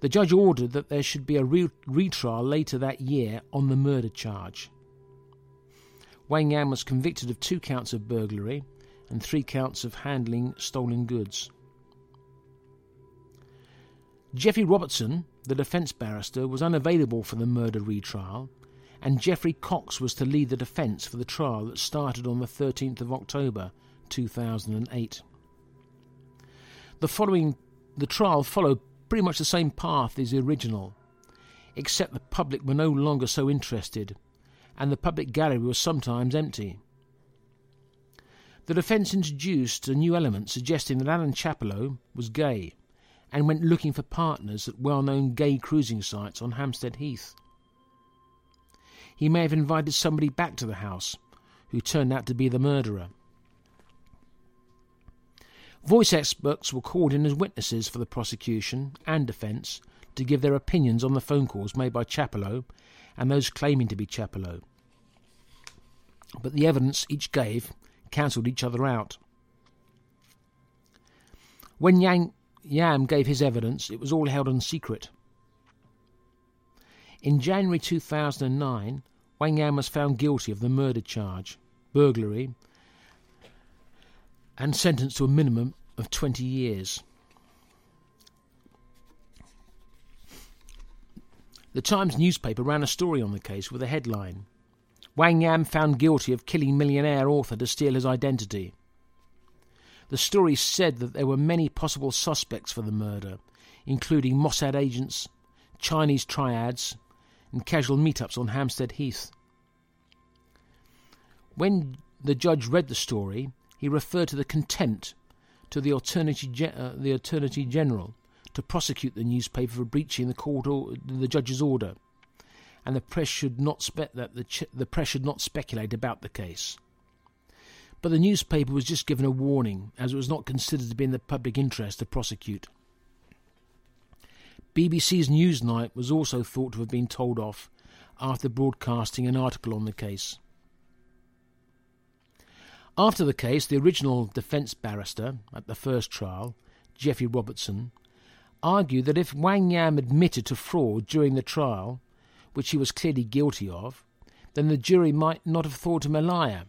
The judge ordered that there should be a re- retrial later that year on the murder charge. Wang Yam was convicted of two counts of burglary and three counts of handling stolen goods. Geoffrey Robertson, the defence barrister, was unavailable for the murder retrial, and Geoffrey Cox was to lead the defence for the trial that started on the 13th of October 2008. The following the trial followed pretty much the same path as the original, except the public were no longer so interested, and the public gallery was sometimes empty. The defence introduced a new element suggesting that Allan Chappelow was gay and went looking for partners at well known gay cruising sites on Hampstead Heath. He may have invited somebody back to the house who turned out to be the murderer. Voice experts were called in as witnesses for the prosecution and defence to give their opinions on the phone calls made by Chappelow and those claiming to be Chappelow. But the evidence each gave cancelled each other out. When Wang Yam gave his evidence, it was all held in secret. In January 2009, Wang Yam was found guilty of the murder charge, burglary, and sentenced to a minimum of 20 years. The Times newspaper ran a story on the case with a headline Wang Yam found guilty of killing millionaire author to steal his identity. The story said that there were many possible suspects for the murder, including Mossad agents, Chinese triads, and casual meetups on Hampstead Heath. When the judge read the story, he referred to the contempt to the Attorney, uh, the Attorney General to prosecute the newspaper for breaching the court or, the judge's order, and the press should not spe- that the, ch- the press should not speculate about the case. But the newspaper was just given a warning, as it was not considered to be in the public interest to prosecute. BBC's Newsnight was also thought to have been told off after broadcasting an article on the case. After the case, the original defence barrister at the first trial, Geoffrey Robertson, argued that if Wang Yam admitted to fraud during the trial, which he was clearly guilty of, then the jury might not have thought him a liar,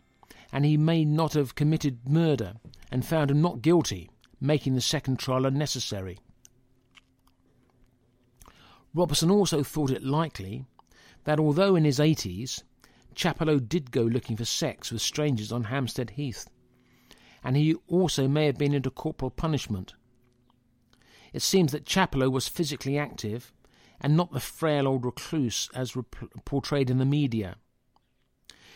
and he may not have committed murder, and found him not guilty, making the second trial unnecessary. Robertson also thought it likely that although in his 80s, Chappelow did go looking for sex with strangers on Hampstead Heath, and he also may have been under corporal punishment. It seems that Chappelow was physically active and not the frail old recluse as rep- portrayed in the media.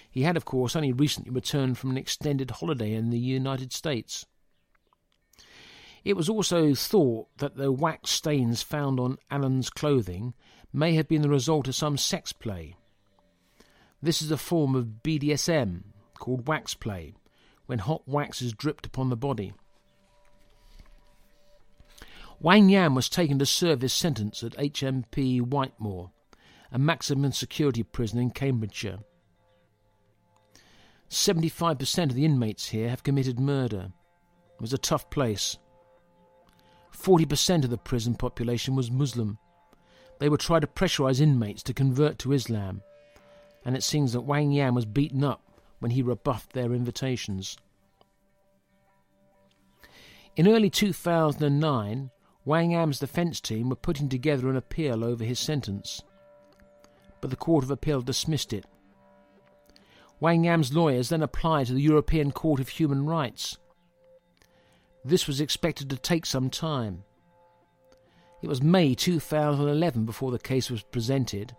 He had, of course, only recently returned from an extended holiday in the United States. It was also thought that the wax stains found on Allan's clothing may have been the result of some sex play. This is a form of BDSM called wax play, when hot wax is dripped upon the body. Wang Yam was taken to serve his sentence at HMP Whitemoor, a maximum security prison in Cambridgeshire. 75% of the inmates here have committed murder. It was a tough place. 40% of the prison population was Muslim. They would try to pressurize inmates to convert to Islam, and it seems that Wang Yam was beaten up when he rebuffed their invitations. In early 2009, Wang Yam's defence team were putting together an appeal over his sentence, but the Court of Appeal dismissed it. Wang Yam's lawyers then applied to the European Court of Human Rights. This was expected to take some time. It was May 2011 before the case was presented,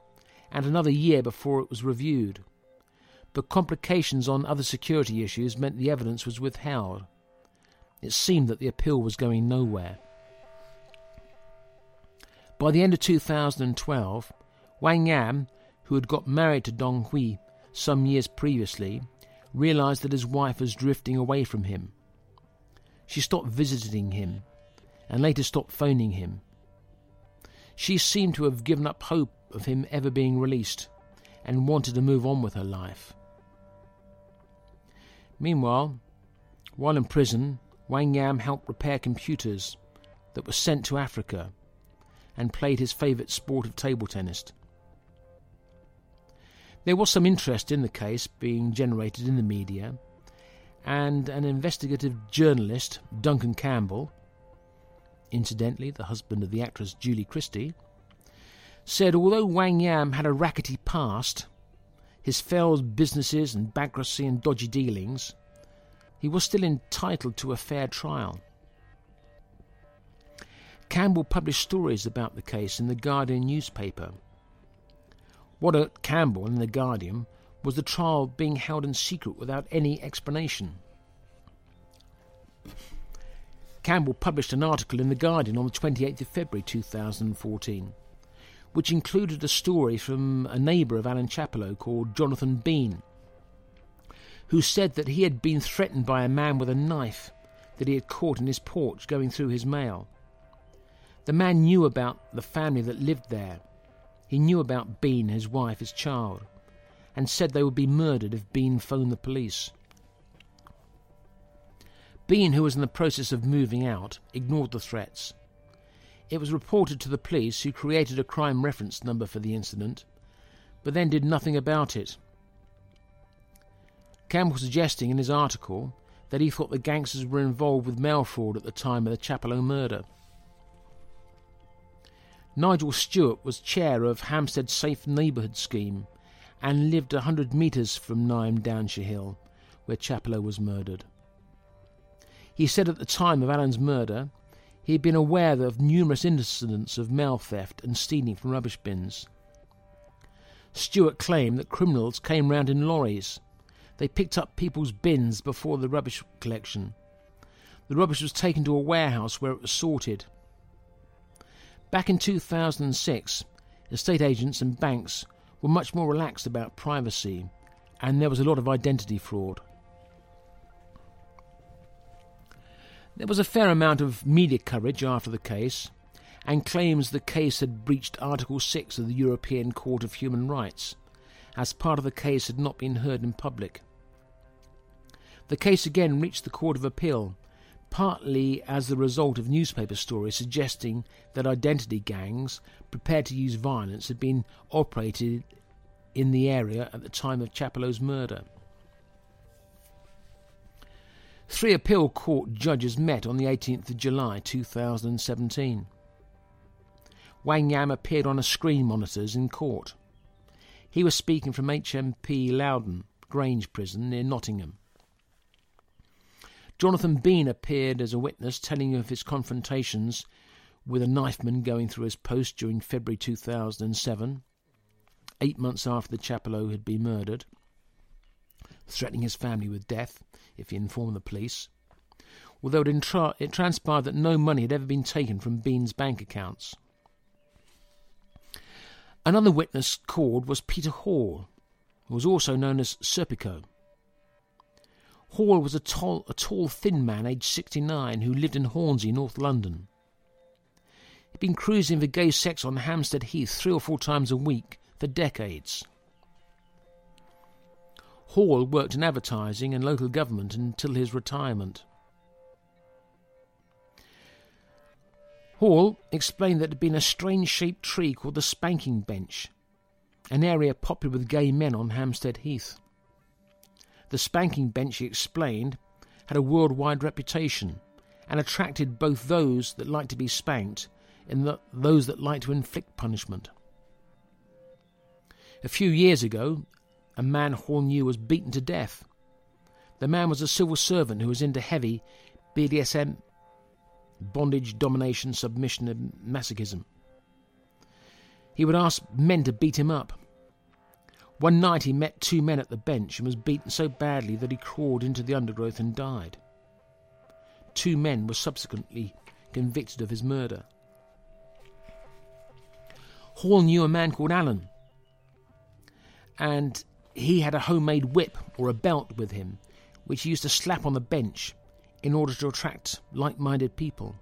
and another year before it was reviewed. But complications on other security issues meant the evidence was withheld. It seemed that the appeal was going nowhere. By the end of 2012, Wang Yam, who had got married to Dong Hui some years previously, realized that his wife was drifting away from him. She stopped visiting him and later stopped phoning him. She seemed to have given up hope of him ever being released and wanted to move on with her life. Meanwhile, while in prison, Wang Yam helped repair computers that were sent to Africa and played his favourite sport of table tennis. There was some interest in the case being generated in the media, and an investigative journalist, Duncan Campbell, incidentally the husband of the actress Julie Christie, said although Wang Yam had a rackety past, his failed businesses and bankruptcy and dodgy dealings, he was still entitled to a fair trial. Campbell published stories about the case in the Guardian newspaper. What irked Campbell in the Guardian was the trial being held in secret without any explanation. Campbell published an article in The Guardian on the 28th of February 2014, which included a story from a neighbour of Allan Chappelow called Jonathan Bean, who said that he had been threatened by a man with a knife that he had caught in his porch going through his mail. The man knew about the family that lived there. He knew about Bean, his wife, his child, and said they would be murdered if Bean phoned the police. Bean, who was in the process of moving out, ignored the threats. It was reported to the police, who created a crime reference number for the incident, but then did nothing about it. Campbell suggesting in his article that he thought the gangsters were involved with mail fraud at the time of the Chappelow murder. Nigel Stewart was chair of Hampstead Safe Neighbourhood Scheme and lived a hundred metres from Nyam Downshire Hill, where Chappelow was murdered. He said at the time of Allan's murder he had been aware of numerous incidents of mail theft and stealing from rubbish bins. Stewart claimed that criminals came round in lorries. They picked up people's bins before the rubbish collection. The rubbish was taken to a warehouse where it was sorted. Back in 2006, estate agents and banks were much more relaxed about privacy, and there was a lot of identity fraud. There was a fair amount of media coverage after the case, and claims the case had breached Article 6 of the European Court of Human Rights, as part of the case had not been heard in public. The case again reached the Court of Appeal, partly as the result of newspaper stories suggesting that identity gangs prepared to use violence had been operated in the area at the time of Chappelow's murder. Three appeal court judges met on the 18th of July 2017. Wang Yam appeared on a screen monitors in court. He was speaking from HMP Lowdham Grange Prison near Nottingham. Jonathan Bean appeared as a witness, telling of his confrontations with a knifeman going through his post during February 2007, eight months after the Chappelow had been murdered, threatening his family with death if he informed the police, although it, it transpired that no money had ever been taken from Bean's bank accounts. Another witness called was Peter Hall, who was also known as Serpico. Hall was a tall, a tall, thin man, aged 69, who lived in Hornsey, North London. He'd been cruising for gay sex on Hampstead Heath three or four times a week for decades. Hall worked in advertising and local government until his retirement. Hall explained that it had been a strange shaped tree called the Spanking Bench, an area popular with gay men on Hampstead Heath. The Spanking Bench, he explained, had a worldwide reputation and attracted both those that liked to be spanked and the, those that liked to inflict punishment. A few years ago, a man Hall knew was beaten to death. The man was a civil servant who was into heavy BDSM, bondage, domination, submission, and masochism. He would ask men to beat him up. One night he met two men at the bench and was beaten so badly that he crawled into the undergrowth and died. Two men were subsequently convicted of his murder. Hall knew a man called Allan, and he had a homemade whip or a belt with him, which he used to slap on the bench in order to attract like minded people.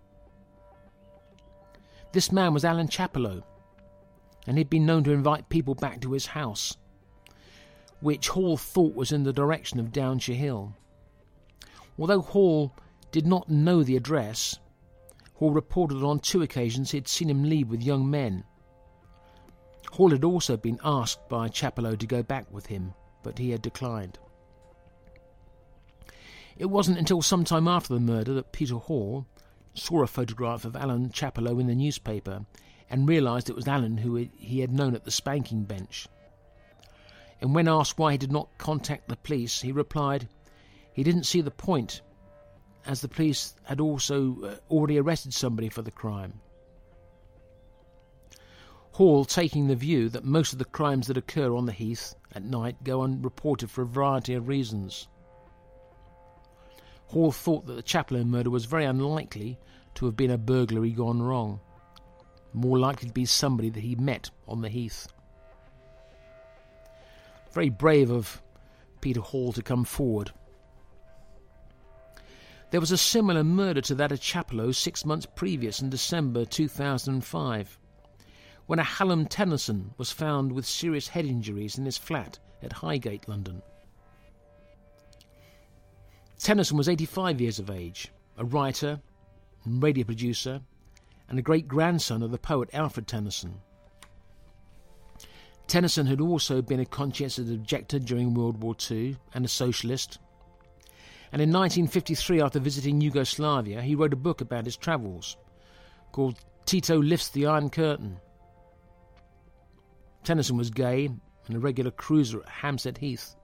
This man was Allan Chappelow, and he'd been known to invite people back to his house, which Hall thought was in the direction of Downshire Hill. Although Hall did not know the address, Hall reported that on two occasions he had seen him leave with young men Hall had also been asked by Chappelow to go back with him, but he had declined. It wasn't until some time after the murder that Peter Hall saw a photograph of Allan Chappelow in the newspaper and realised it was Allan who he had known at the spanking bench. And when asked why he did not contact the police, he replied he didn't see the point, as the police had also uh, already arrested somebody for the crime. Hall taking the view that most of the crimes that occur on the heath at night go unreported for a variety of reasons. Hall thought that the Chappelow murder was very unlikely to have been a burglary gone wrong, more likely to be somebody that he met on the heath. Very brave of Peter Hall to come forward. There was a similar murder to that of Chappelow six months previous in December 2005 when a Hallam Tennyson was found with serious head injuries in his flat at Highgate, London. Tennyson was 85 years of age, a writer and radio producer, and a great grandson of the poet Alfred Tennyson. Tennyson had also been a conscientious objector during World War II and a socialist. And in 1953, after visiting Yugoslavia, he wrote a book about his travels called Tito Lifts the Iron Curtain Tennyson was gay and a regular cruiser at Hampstead Heath,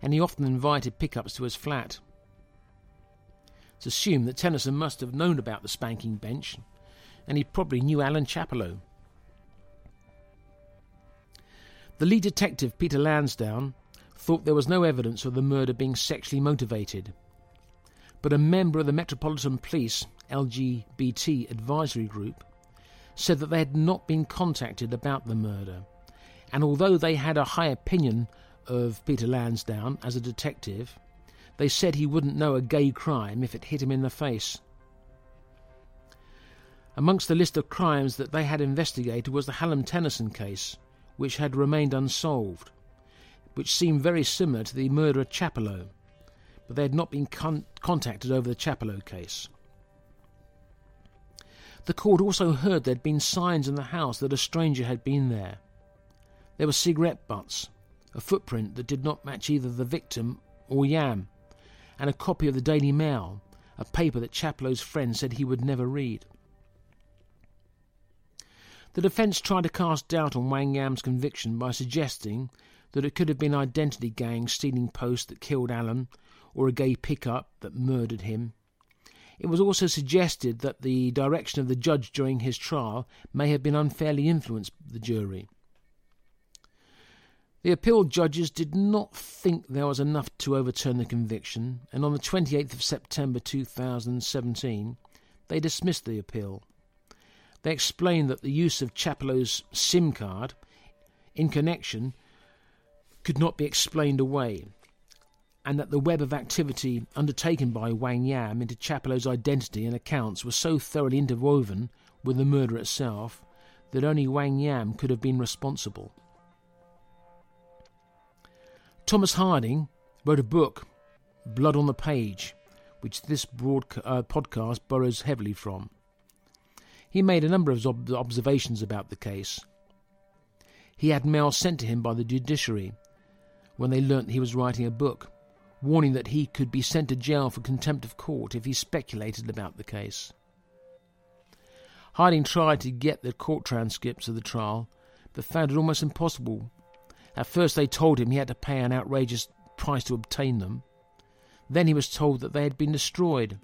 and he often invited pickups to his flat. It's assumed that Tennyson must have known about the spanking bench, and he probably knew Allan Chappelow. The lead detective, Peter Lansdowne, thought there was no evidence of the murder being sexually motivated. But a member of the Metropolitan Police LGBT advisory group said that they had not been contacted about the murder. And although they had a high opinion of Peter Lansdowne as a detective, they said he wouldn't know a gay crime if it hit him in the face. Amongst the list of crimes that they had investigated was the Hallam Tennyson case, which had remained unsolved, which seemed very similar to the murder of Chappelow, but they had not been con- contacted over the Chappelow case. The court also heard there had been signs in the house that a stranger had been there. There were cigarette butts, a footprint that did not match either the victim or Yam, and a copy of the Daily Mail, a paper that Chappelow's friend said he would never read. The defence tried to cast doubt on Wang Yam's conviction by suggesting that it could have been identity gangs stealing post that killed Allan, or a gay pickup that murdered him. It was also suggested that the direction of the judge during his trial may have been unfairly influenced the jury. The appeal judges did not think there was enough to overturn the conviction, and on the 28th of September 2017, they dismissed the appeal. They explained that the use of Chappelow's SIM card in connection could not be explained away, and that the web of activity undertaken by Wang Yam into Chappelow's identity and accounts was so thoroughly interwoven with the murder itself that only Wang Yam could have been responsible. Thomas Harding wrote a book, Blood on the Page, which this uh, podcast borrows heavily from. He made a number of ob- observations about the case. He had mail sent to him by the judiciary when they learnt he was writing a book, warning that he could be sent to jail for contempt of court if he speculated about the case. Harding tried to get the court transcripts of the trial, but found it almost impossible. At first, they told him he had to pay an outrageous price to obtain them. Then he was told that they had been destroyed,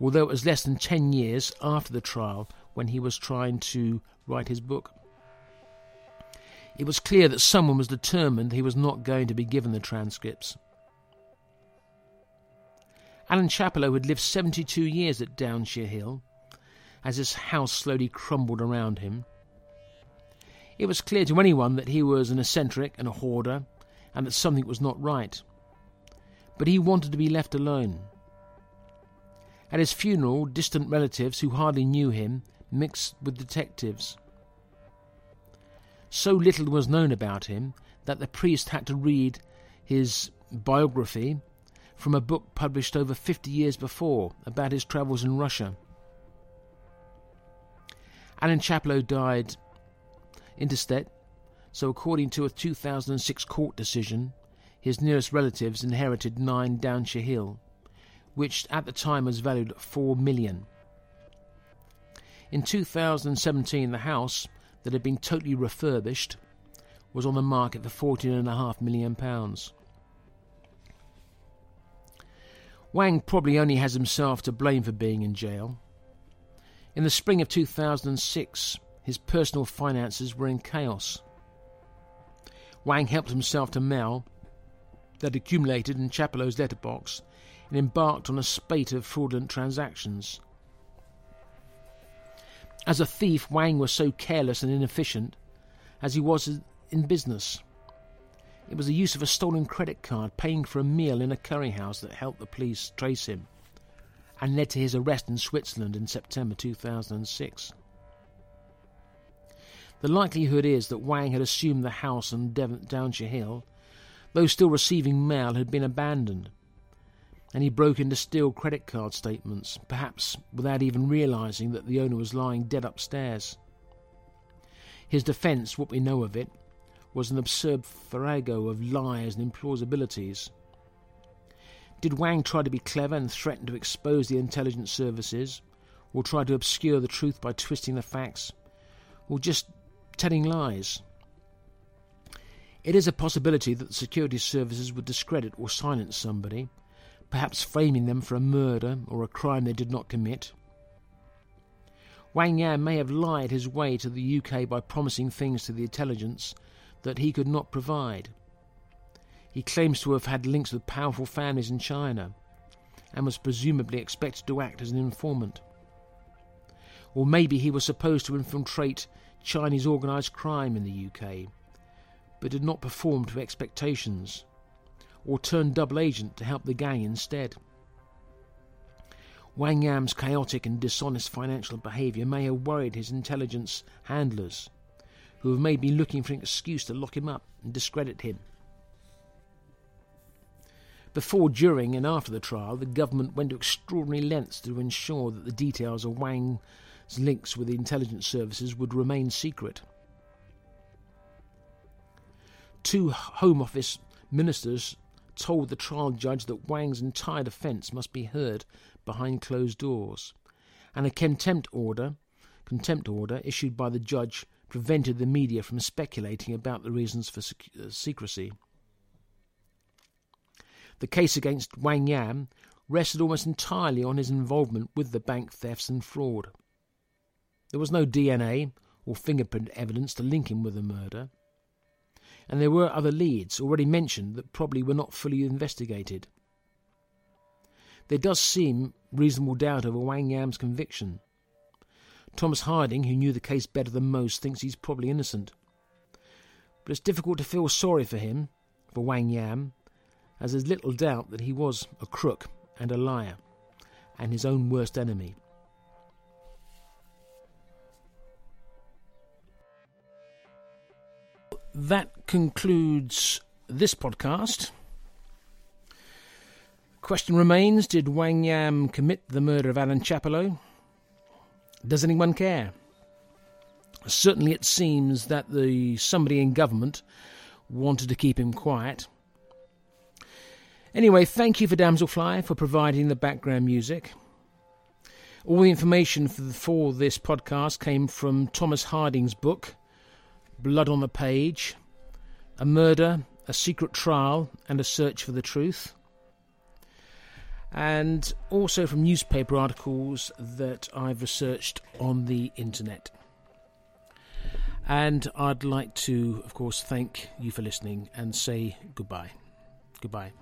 although it was less than ten years after the trial when he was trying to write his book. It was clear that someone was determined he was not going to be given the transcripts. Allan Chappelow had lived 72 years at Downshire Hill as his house slowly crumbled around him. It was clear to anyone that he was an eccentric and a hoarder and that something was not right. But he wanted to be left alone. At his funeral, distant relatives who hardly knew him mixed with detectives. So little was known about him that the priest had to read his biography from a book published over 50 years before about his travels in Russia. Allan Chappelow died intestate, so according to a 2006 court decision, his nearest relatives inherited 9 Downshire Hill, which at the time was valued at 4 million. In 2017, the house that had been totally refurbished was on the market for £14.5 million. Wang probably only has himself to blame for being in jail. In the spring of 2006, his personal finances were in chaos. Wang helped himself to mail that accumulated in Chappelow's letterbox and embarked on a spate of fraudulent transactions. As a thief, Wang was so careless and inefficient as he was in business. It was the use of a stolen credit card paying for a meal in a curry house that helped the police trace him and led to his arrest in Switzerland in September 2006. The likelihood is that Wang had assumed the house on Devon, Downshire Hill, though still receiving mail, had been abandoned, and he broke into steal credit card statements, perhaps without even realizing that the owner was lying dead upstairs. His defence, what we know of it, was an absurd farrago of lies and implausibilities. Did Wang try to be clever and threaten to expose the intelligence services, or try to obscure the truth by twisting the facts, or just telling lies? It is a possibility that the security services would discredit or silence somebody, perhaps framing them for a murder or a crime they did not commit. Wang Yam may have lied his way to the UK by promising things to the intelligence that he could not provide. He claims to have had links with powerful families in China and was presumably expected to act as an informant. Or maybe he was supposed to infiltrate Chinese organised crime in the UK, but did not perform to expectations, or turned double agent to help the gang instead. Wang Yam's chaotic and dishonest financial behaviour may have worried his intelligence handlers, who have made me looking for an excuse to lock him up and discredit him. Before, during, and after the trial, the government went to extraordinary lengths to ensure that the details of Wang's links with the intelligence services would remain secret. Two Home Office ministers told the trial judge that Wang's entire defence must be heard behind closed doors, and a contempt order, contempt order issued by the judge prevented the media from speculating about the reasons for sec- uh, secrecy. The case against Wang Yam rested almost entirely on his involvement with the bank thefts and fraud. There was no DNA or fingerprint evidence to link him with the murder, and there were other leads already mentioned that probably were not fully investigated. There does seem reasonable doubt over Wang Yam's conviction, Thomas Harding, who knew the case better than most, thinks he's probably innocent. But it's difficult to feel sorry for him, for Wang Yam, as there's little doubt that he was a crook and a liar, and his own worst enemy. That concludes this podcast. Question remains Did Wang Yam commit the murder of Allan Chappelow? Does anyone care? Certainly, it seems that the somebody in government wanted to keep him quiet. Anyway, thank you for Damselfly for providing the background music. All the information for, the, for this podcast came from Thomas Harding's book, Blood on the Page A Murder, a Secret Trial, and a Search for the Truth. And also from newspaper articles that I've researched on the internet. And I'd like to, of course, thank you for listening and say goodbye. Goodbye.